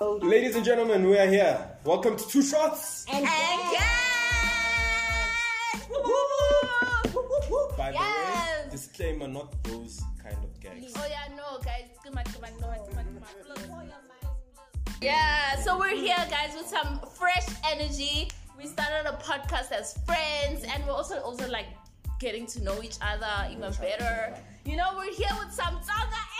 Ladies and gentlemen, we are here. Welcome to Two Shots. And, And Woo, woo, woo, woo. By the way, disclaimer, not those kind of gags. Oh yeah, no, guys. Yeah, so we're here, guys, with some fresh energy. We started a podcast as friends, and we're also also like getting to know each other even better. You know, we're here with some Tonga.